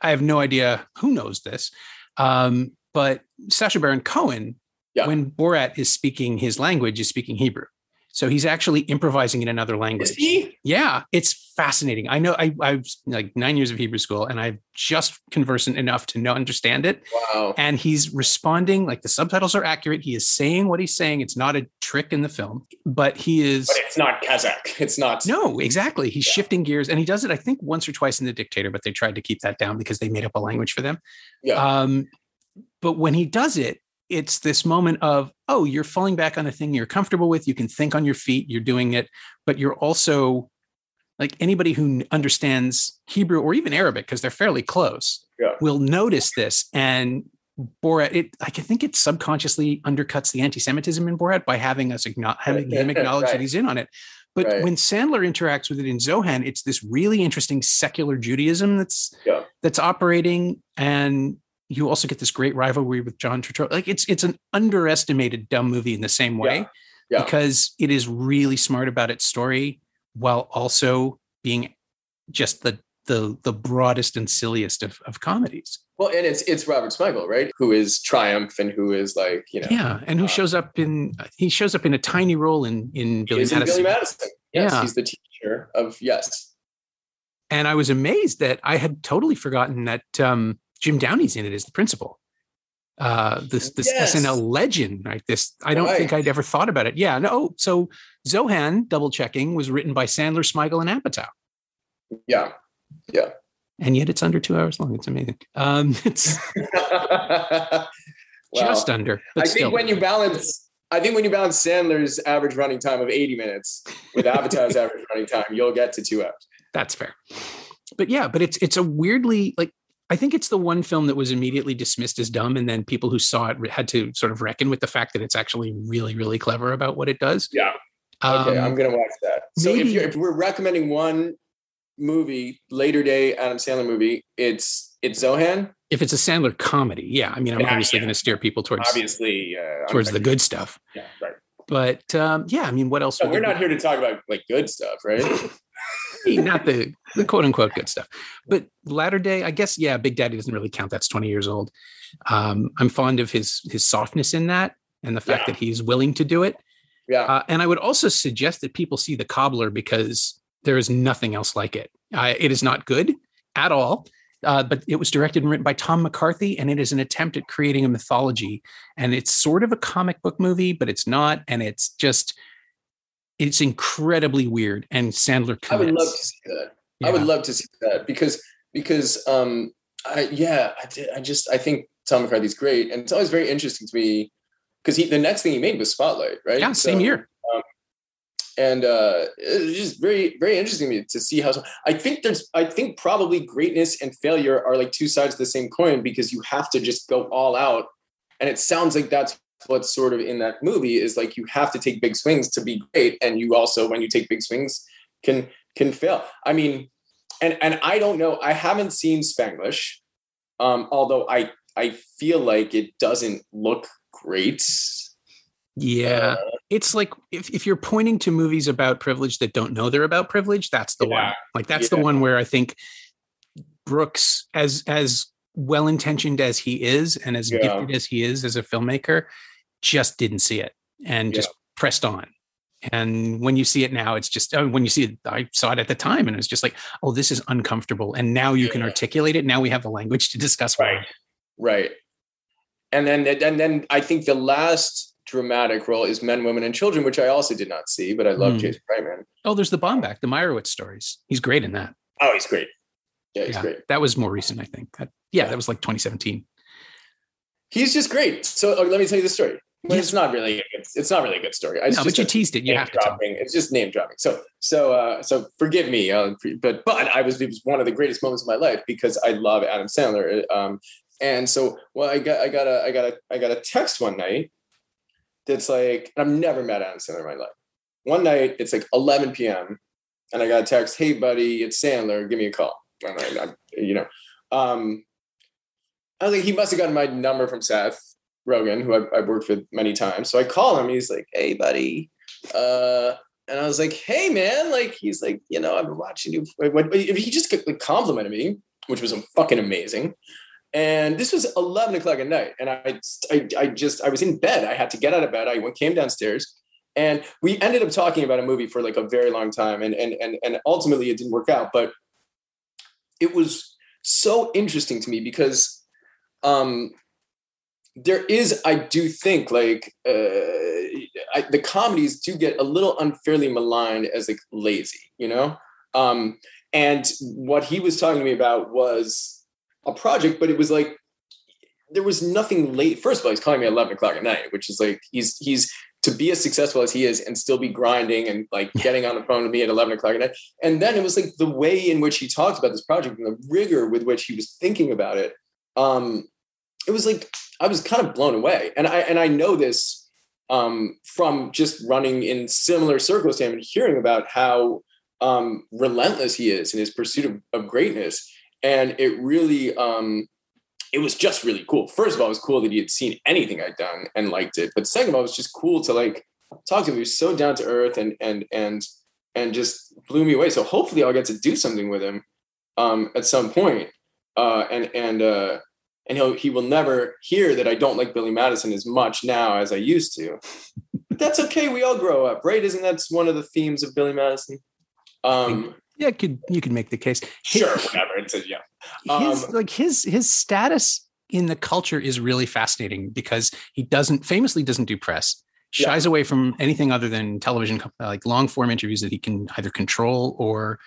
I have no idea who knows this, um, but Sacha Baron Cohen, Yeah. when Borat is speaking his language, is speaking Hebrew. So he's actually improvising in another language. Is he? Yeah, it's fascinating. I know I, I've like nine years of Hebrew school, and I'm just conversant enough to know understand it. Wow. And he's responding like the subtitles are accurate. He is saying what he's saying. It's not a trick in the film, but he is. But it's not Kazakh. It's not. No, exactly. He's Yeah. shifting gears, and he does it. I think once or twice in the Dictator, but they tried to keep that down because they made up a language for them. Yeah. Um, but when he does it, it's this moment of, oh, you're falling back on a thing you're comfortable with. You can think on your feet. You're doing it, but you're also like anybody who understands Hebrew or even Arabic because they're fairly close Yeah. will notice this and. Borat, it I think it subconsciously undercuts the anti-Semitism in Borat by having us having [laughs] him acknowledge Right. that he's in on it. But Right. when Sandler interacts with it in Zohan, it's this really interesting secular Judaism that's Yeah. that's operating, and you also get this great rivalry with John Turturro. Like it's it's an underestimated dumb movie in the same way Yeah. Yeah. because it is really smart about its story while also being just the the the broadest and silliest of, of comedies. Well, and it's it's Robert Smigel, right? Who is Triumph and who is like you know. Yeah, and who uh, shows up in he shows up in a tiny role in in Billy is in Madison. Billy Madison. Yes, Yeah. he's the teacher of yes. and I was amazed that I had totally forgotten that um, Jim Downey's in it as the principal. Uh, this this Yes. SNL legend, right? This I don't Right. think I'd ever thought about it. Yeah, no. So Zohan, double checking, was written by Sandler, Smigel, and Apatow, Yeah. Yeah. And yet it's under two hours long. It's amazing. Um, [laughs] it's [laughs] just under. I still. think when you balance, I think when you balance Sandler's average running time of 80 minutes with Avatar's [laughs] average running time, you'll get to two hours. That's fair. But yeah, but it's it's a weirdly like I think it's the one film that was immediately dismissed as dumb, and then people who saw it had to sort of reckon with the fact that it's actually really, really clever about what it does. Yeah. Okay, Um, I'm gonna watch that. So if, maybe- you're, if we're recommending one movie, later day Adam Sandler movie, it's it's Zohan. if it's a Sandler comedy, yeah. I mean, I'm Yeah, obviously yeah. going to steer people towards Obviously, uh, towards I'm- the good stuff. Yeah, right. But um, yeah, I mean, what else? No, we're not here to talk about like good stuff, right? [laughs] not the the quote unquote good stuff. But latter day, I guess, yeah, Big Daddy doesn't really count. That's 20 years old. Um, I'm fond of his his softness in that, and the fact Yeah. that he's willing to do it. yeah. Uh, and I would also suggest that people see The Cobbler because there is nothing else like it. Uh, it is not good at all, uh, but it was directed and written by Tom McCarthy, and it is an attempt at creating a mythology. And it's sort of a comic book movie, but it's not. And it's just, it's incredibly weird. And Sandler commits. I would love to see that. I would love to see that because because um I yeah I, did- I just I think Tom McCarthy's great and it's always very interesting to me because he the next thing he made was Spotlight right Yeah, same So, year. and uh it's just very very interesting to me to see how I think there's I think probably greatness and failure are like two sides of the same coin because you have to just go all out and it sounds like that's what's sort of in that movie is like you have to take big swings to be great and you also when you take big swings can can fail i mean and and i don't know i haven't seen spanglish um although i i feel like it doesn't look great Yeah. Uh, it's like if, if you're pointing to movies about privilege that don't know they're about privilege, that's the one. Like that's the one where I think Brooks, as as well intentioned as he is and as Yeah. gifted as he is as a filmmaker, just didn't see it and Yeah. just pressed on. And when you see it now, it's just oh, when you see it, I saw it at the time and it was just like, oh, this is uncomfortable. And now you can articulate it. Now we have the language to discuss why. Right. right and then and then i think the last dramatic role is men women and children which i also did not see but i love Hmm. jason reitman Oh, there's the Baumbach, the Meyerowitz stories. He's great in that. oh he's great yeah he's yeah, great that was more recent, I think. That- yeah, that was like 2017. he's just great so oh, let me tell you the story well, Yes. it's not really a good, it's not really a good story no, just but you teased it. You have to tell. dropping. It's just name dropping. So so uh, so forgive me, uh, but but I was it was one of the greatest moments of my life because I love Adam Sandler. Um, and so well, I got I got a I got a I got a text one night that's like I've never met Adam Sandler in my life. One night it's like 11 p.m. and I got a text, "Hey buddy, it's Sandler. Give me a call." And I, I, you know, um, I was like, he must have gotten my number from Seth Rogen, who I've, I've worked with many times. So I call him. He's like, "Hey buddy." uh, and I was like, "Hey, man!" Like he's like, you know, I've been watching you. He just like, complimented me, which was fucking amazing. And this was 11 o'clock at night, and I, I, I just, I was in bed. I had to get out of bed. I went, came downstairs, and we ended up talking about a movie for like a very long time, and and and and ultimately it didn't work out. But it was so interesting to me because um, there is, I do think, like uh, I, the comedies do get a little unfairly maligned as like lazy, you know. Um, and what he was talking to me about was a project, but it was like there was nothing late. First of all, he's calling me at eleven o'clock at night, which is like he's he's to be as successful as he is and still be grinding and like getting on the phone to me at 11 o'clock at night. And then it was like the way in which he talked about this project and the rigor with which he was thinking about it. Um, it was like I was kind of blown away. And I and I know this um, from just running in similar circles to him and hearing about how um, relentless he is in his pursuit of, of greatness. And it really um, it was just really cool. First of all, it was cool that he had seen anything I'd done and liked it. But second of all, it was just cool to like talk to him. He was so down to earth and and and and just blew me away. So hopefully I'll get to do something with him um, at some point. Uh, and and uh, and he'll he will never hear that I don't like Billy Madison as much now as I used to. But that's okay. We all grow up, right? Isn't that one of the themes of Billy Madison? Um, yeah, could you could make the case. Sure, whatever. It's a, yeah. Um, his, like his his status in the culture is really fascinating because he doesn't famously doesn't do press shies yeah. away from anything other than television like long form interviews that he can either control or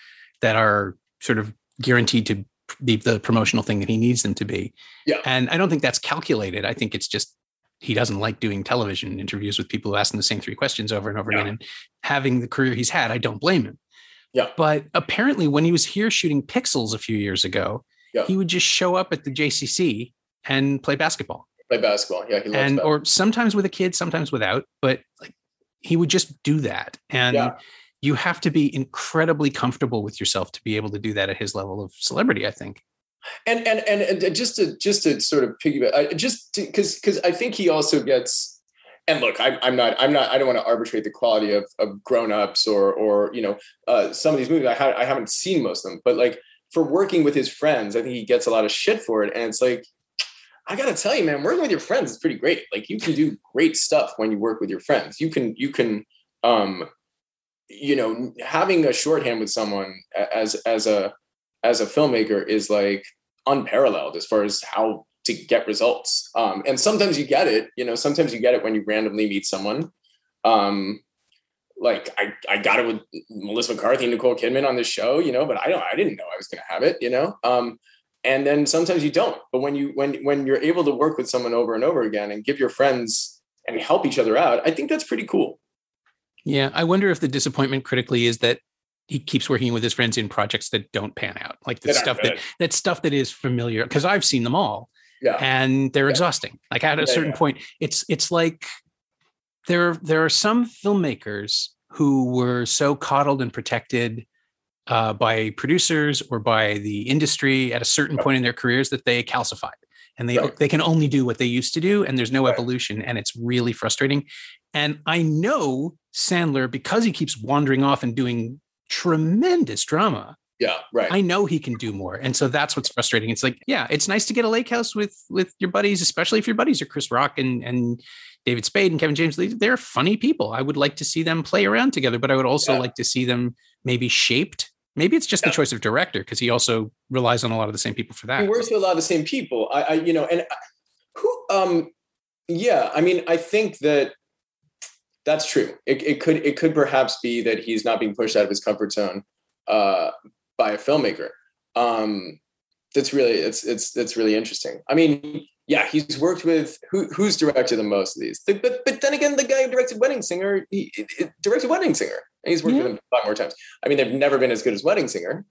that are sort of guaranteed to be the promotional thing that he needs them to be yeah and i don't think that's calculated i think it's just he doesn't like doing television interviews with people who ask him the same three questions over and over yeah. again and having the career he's had i don't blame him yeah. But apparently, when he was here shooting Pixels a few years ago, yeah. he would just show up at the JCC and play basketball. Play basketball, yeah. and or sometimes with a kid, sometimes without, but like he would just do that. And yeah. You have to be incredibly comfortable with yourself to be able to do that at his level of celebrity. I think. And and and just to just to sort of piggyback, just because because I think he also gets and look, I'm, I'm not, I'm not, I don't want to arbitrate the quality of, of grown ups or, or, you know, uh, some of these movies I had, I haven't seen most of them, but like for working with his friends, I think he gets a lot of shit for it. And it's like, I gotta tell you, man, working with your friends is pretty great. Like you can do great stuff when you work with your friends. You can, you can, um, you know, having a shorthand with someone as, as a, as a filmmaker is like unparalleled as far as how to get results. Um, and sometimes you get it, you know, sometimes you get it when you randomly meet someone. Um, like I, I got it with Melissa McCarthy Nicole Kidman on this show, you know, but I don't, I didn't know I was going to have it, you know? Um, and then sometimes you don't, but when you, when, when you're able to work with someone over and over again and give your friends and help each other out, I think that's pretty cool. Yeah. I wonder if the disappointment critically is that he keeps working with his friends in projects that don't pan out, like the stuff that that stuff that is familiar. Because I've seen them all, yeah. and they're yeah. exhausting. Like at a yeah, certain point, it's it's like there there are some filmmakers who were so coddled and protected uh, by producers or by the industry at a certain right. point in their careers that they calcified and they right. they can only do what they used to do and there's no right. evolution and it's really frustrating and i know sandler because he keeps wandering off and doing tremendous drama yeah, right. I know he can do more. And so that's what's frustrating. It's like, yeah, it's nice to get a lake house with with your buddies, especially if your buddies are Chris Rock and and David Spade and Kevin James Lee. They're funny people. I would like to see them play around together, but I would also yeah. like to see them maybe shaped. Maybe it's just yeah. the choice of director because he also relies on a lot of the same people for that. He works with a lot of the same people. I, I you know, and who um yeah, I mean, I think that that's true. It, it could it could perhaps be that he's not being pushed out of his comfort zone uh, by a filmmaker. Um, that's really it's it's it's really interesting. I mean, yeah, he's worked with who who's directed the most of these. The, but but then again, the guy who directed Wedding Singer, he, he directed Wedding Singer, and he's worked yeah. with him a lot more times. I mean, they've never been as good as Wedding Singer,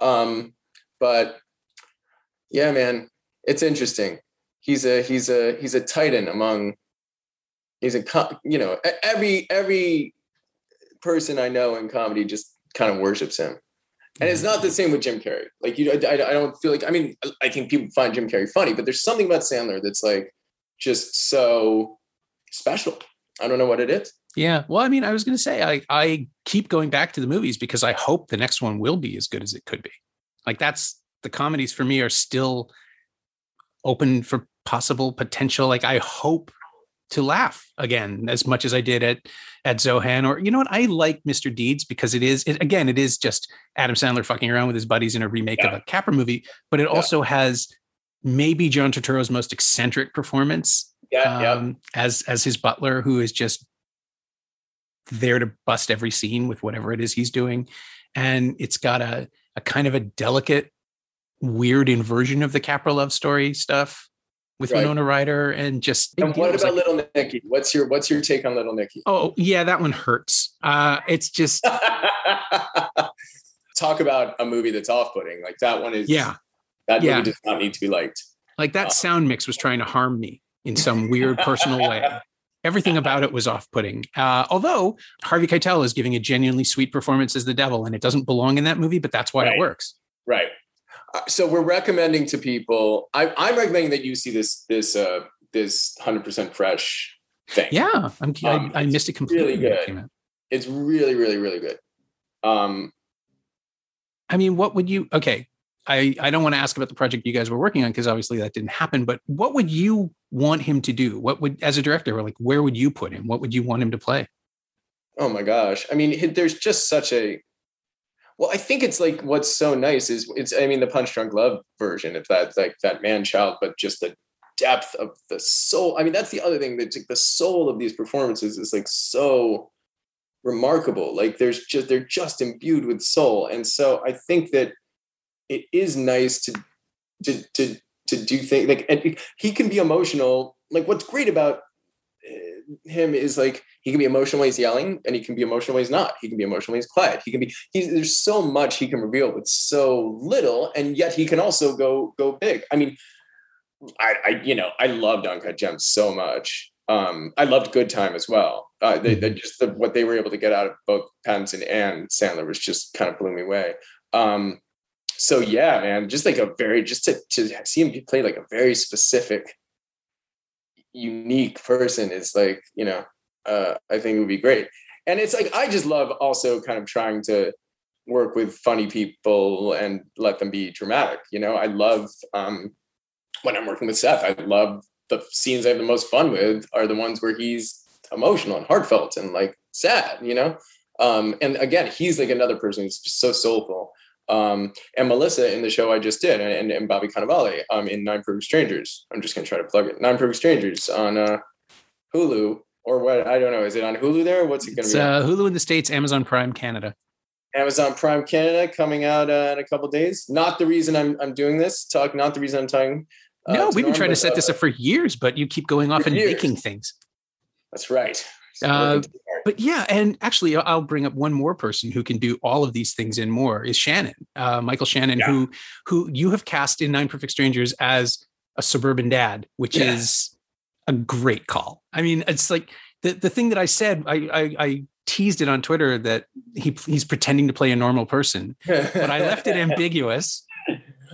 um, but yeah, man, it's interesting. He's a he's a he's a titan among. He's a you know every every person I know in comedy just kind of worships him. And it's mm-hmm. not the same with Jim Carrey. Like you, I, I don't feel like. I mean, I think people find Jim Carrey funny, but there's something about Sandler that's like just so special. I don't know what it is. Yeah. Well, I mean, I was going to say, I, I keep going back to the movies because I hope the next one will be as good as it could be. Like that's the comedies for me are still open for possible potential. Like I hope to laugh again as much as I did at at Zohan or you know what I like Mr. Deeds because it is it, again it is just Adam Sandler fucking around with his buddies in a remake yeah. of a Capra movie but it yeah. also has maybe John Turturro's most eccentric performance yeah, um, as as his butler who is just there to bust every scene with whatever it is he's doing and it's got a a kind of a delicate weird inversion of the Capra love story stuff with right. Winona Ryder and just. And what about like, Little Nicky? What's your What's your take on Little Nicky? Oh yeah, that one hurts. Uh, it's just [laughs] talk about a movie that's off putting. Like that one is. Yeah. That yeah. movie does not need to be liked. Like that uh, sound mix was trying to harm me in some weird personal way. [laughs] Everything about it was off-putting. Uh, although Harvey Keitel is giving a genuinely sweet performance as the devil, and it doesn't belong in that movie, but that's why right. it works. Right. Uh, so we're recommending to people. I, am recommending that you see this this uh, this hundred percent fresh thing. Yeah, I'm. Um, I, I, missed it completely. Really good. It's really, really, really good. Um, I mean, what would you? Okay, I I don't want to ask about the project you guys were working on because obviously that didn't happen. But what would you want him to do? What would, as a director, like where would you put him? What would you want him to play? Oh my gosh! I mean, there's just such a well, I think it's like what's so nice is it's I mean the Punch Drunk Love version of that like that man child, but just the depth of the soul. I mean, that's the other thing that like the soul of these performances is like so remarkable. Like there's just they're just imbued with soul. And so I think that it is nice to to to to do things like and he can be emotional. Like what's great about eh, him is like he can be emotional when he's yelling and he can be emotional when he's not. He can be emotional when he's quiet. He can be he's there's so much he can reveal with so little and yet he can also go go big. I mean i i you know i loved uncut gems so much. Um i loved good time as well. Uh they, they mm-hmm. just the, what they were able to get out of both pattinson and sandler was just kind of blew me away. Um so yeah man just like a very just to to see him play like a very specific unique person is like you know uh, i think it would be great. And it's like i just love also kind of trying to work with funny people and let them be dramatic you know? I love um, when i'm working with seth i love the scenes i have the most fun with are the ones where he's emotional and heartfelt and like sad you know? Um, and again he's like another person who's just so soulful. Um, and Melissa in the show I just did, and, and Bobby Cannavale um, in Nine Perfect Strangers. I'm just gonna try to plug it. Nine Perfect Strangers on uh, Hulu or what? I don't know. Is it on Hulu there? What's it gonna be? Uh, Hulu in the states, Amazon Prime Canada. Amazon Prime Canada coming out uh, in a couple days. Not the reason I'm I'm doing this talk. Not the reason I'm talking. Uh, no, we've been trying to set this up for years, but you keep going off and [laughs] years. making things. That's right. Uh, but yeah, and actually, I'll bring up one more person who can do all of these things and more is Shannon, uh, Michael Shannon, yeah. who who you have cast in Nine Perfect Strangers as a suburban dad, which yeah. is a great call. I mean, it's like the the thing that I said. I, I, I teased it on Twitter that he he's pretending to play a normal person, but I left it [laughs] ambiguous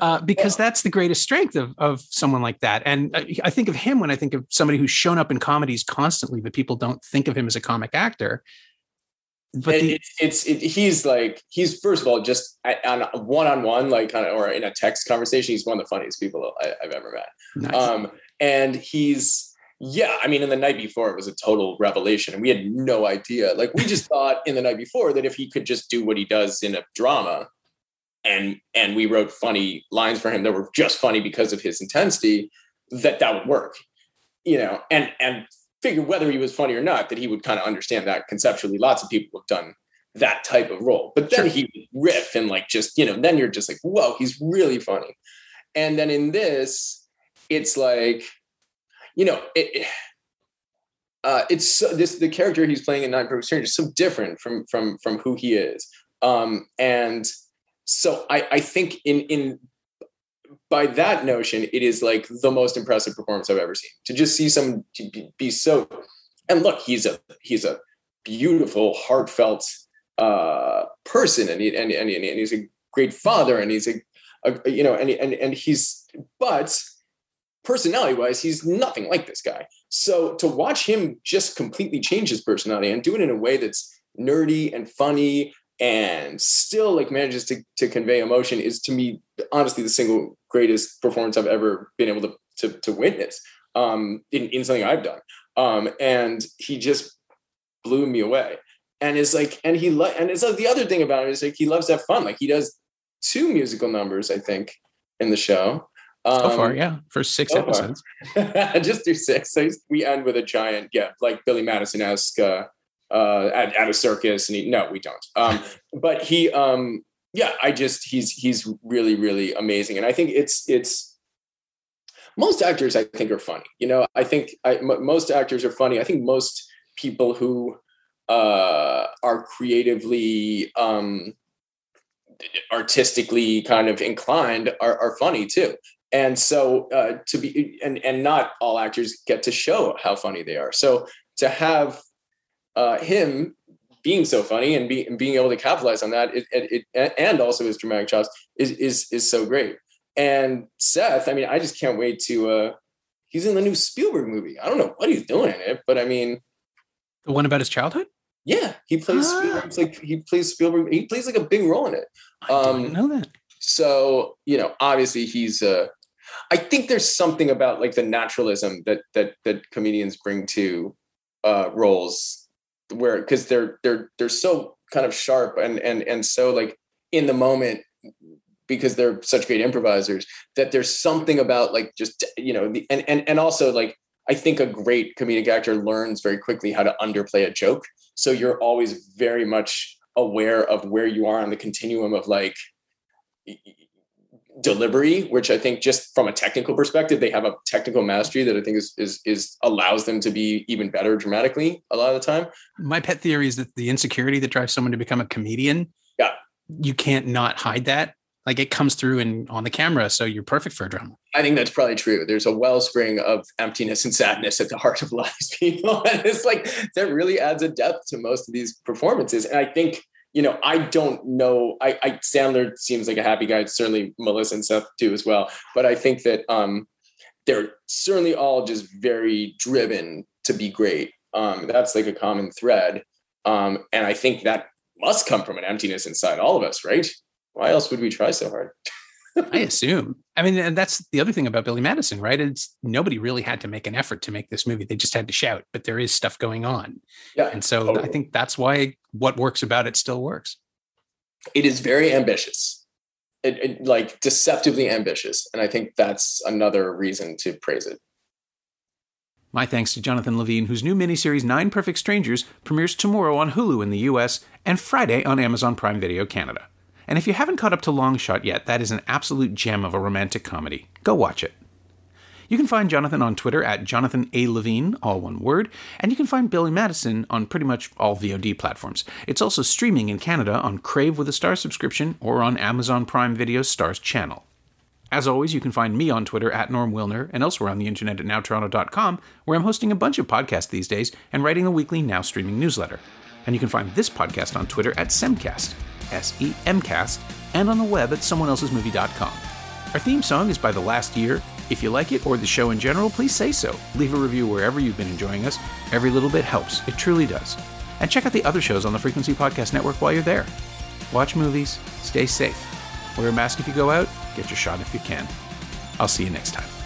uh, because that's the greatest strength of, of someone like that. And I, I think of him when I think of somebody who's shown up in comedies constantly, but people don't think of him as a comic actor. But the, it's, it's it, he's like he's first of all just on one on one like kind of or in a text conversation he's one of the funniest people I, have ever met. Nice. Um, and he's yeah, I mean, in the night before, it was a total revelation, and we had no idea. Like, we just [laughs] thought in the night before that if he could just do what he does in a drama, and and we wrote funny lines for him that were just funny because of his intensity that that would work you know and and figure whether he was funny or not that he would kind of understand that conceptually lots of people have done that type of role but then sure. he would riff and like just you know then you're just like whoa he's really funny and then in this it's like you know it, uh, it's so, this the character he's playing in Nine Perfect Strangers is so different from from from who he is, um, and so I, I think in in by that notion, it is like the most impressive performance I've ever seen. To just see someone be, be so, and look, he's a he's a beautiful, heartfelt uh, person, and he, and, and and he's a great father, and he's a, a you know, and and and he's but personality wise, he's nothing like this guy. So to watch him just completely change his personality and do it in a way that's nerdy and funny and still like manages to, to convey emotion is to me honestly the single greatest performance I've ever been able to to, to witness um, in, in something I've done. Um, and he just blew me away. And it's like, and he like, and it's like the other thing about it is like he loves to have fun. Like he does two musical numbers, I think, in the show. Um, so far, yeah, for six so episodes. [laughs] just do six. So we end with a giant, yeah, like Billy Madison esque uh, uh, at, at a circus, and he no, we don't. Um, [laughs] but he, um, yeah, I just he's he's really really amazing, and I think it's it's most actors I think are funny. You know, I think I, m- most actors are funny. I think most people who uh, are creatively um, artistically kind of inclined are, are funny too and so uh, to be and and not all actors get to show how funny they are. So to have uh, him being so funny and, be, and being able to capitalize on that it, it, it, and also his dramatic chops is is is so great. And seth i mean i just can't wait to uh he's in the new spielberg movie. I don't know what he's doing in it but i mean the one about his childhood? Yeah he plays ah. Spielberg, like he plays spielberg he plays like a big role in it. I um didn't know that. so you know obviously he's uh I think there's something about like the naturalism that that that comedians bring to uh, roles where because they're they're they're so kind of sharp and and and so like in the moment because they're such great improvisers that there's something about like just you know the and and and also like I think a great comedic actor learns very quickly how to underplay a joke. So you're always very much aware of where you are on the continuum of like delivery, which I think just from a technical perspective, they have a technical mastery that I think is is is allows them to be even better dramatically a lot of the time. My pet theory is that the insecurity that drives someone to become a comedian, yeah, you can't not hide that. Like it comes through in on the camera, so you're perfect for a drama. I think that's probably true. There's a wellspring of emptiness and sadness at the heart of a lot of these people, [laughs] and it's like that really adds a depth to most of these performances. And I think you know, I don't know. I, I Sandler seems like a happy guy. Certainly Melissa and Seth too as well. But I think that um, they're certainly all just very driven to be great. Um, that's like a common thread. Um, and I think that must come from an emptiness inside all of us, right? Why else would we try so hard? [laughs] I assume. I mean, and that's the other thing about Billy Madison, right? It's nobody really had to make an effort to make this movie. They just had to shout, but there is stuff going on. Yeah. And so totally. I think that's why what works about it still works. It is very ambitious. It, it, like deceptively ambitious. And I think that's another reason to praise it. My thanks to Jonathan Levine, whose new miniseries Nine Perfect Strangers premieres tomorrow on Hulu in the US and Friday on Amazon Prime Video Canada. And if you haven't caught up to Long Shot yet, that is an absolute gem of a romantic comedy. Go watch it. You can find Jonathan on Twitter at Jonathan A. Levine, all one word, and you can find Billy Madison on pretty much all VOD platforms. It's also streaming in Canada on Crave with a Star subscription or on Amazon Prime Video's Stars channel. As always, you can find me on Twitter at Norm Wilner and elsewhere on the internet at nowtoronto.com, where I'm hosting a bunch of podcasts these days and writing a weekly Now streaming newsletter. And you can find this podcast on Twitter at Semcast. S E M Cast, and on the web at someoneelsesmovie.com. Our theme song is by The Last Year. If you like it or the show in general, please say so. Leave a review wherever you've been enjoying us. Every little bit helps, it truly does. And check out the other shows on the Frequency Podcast Network while you're there. Watch movies, stay safe. Wear a mask if you go out, get your shot if you can. I'll see you next time.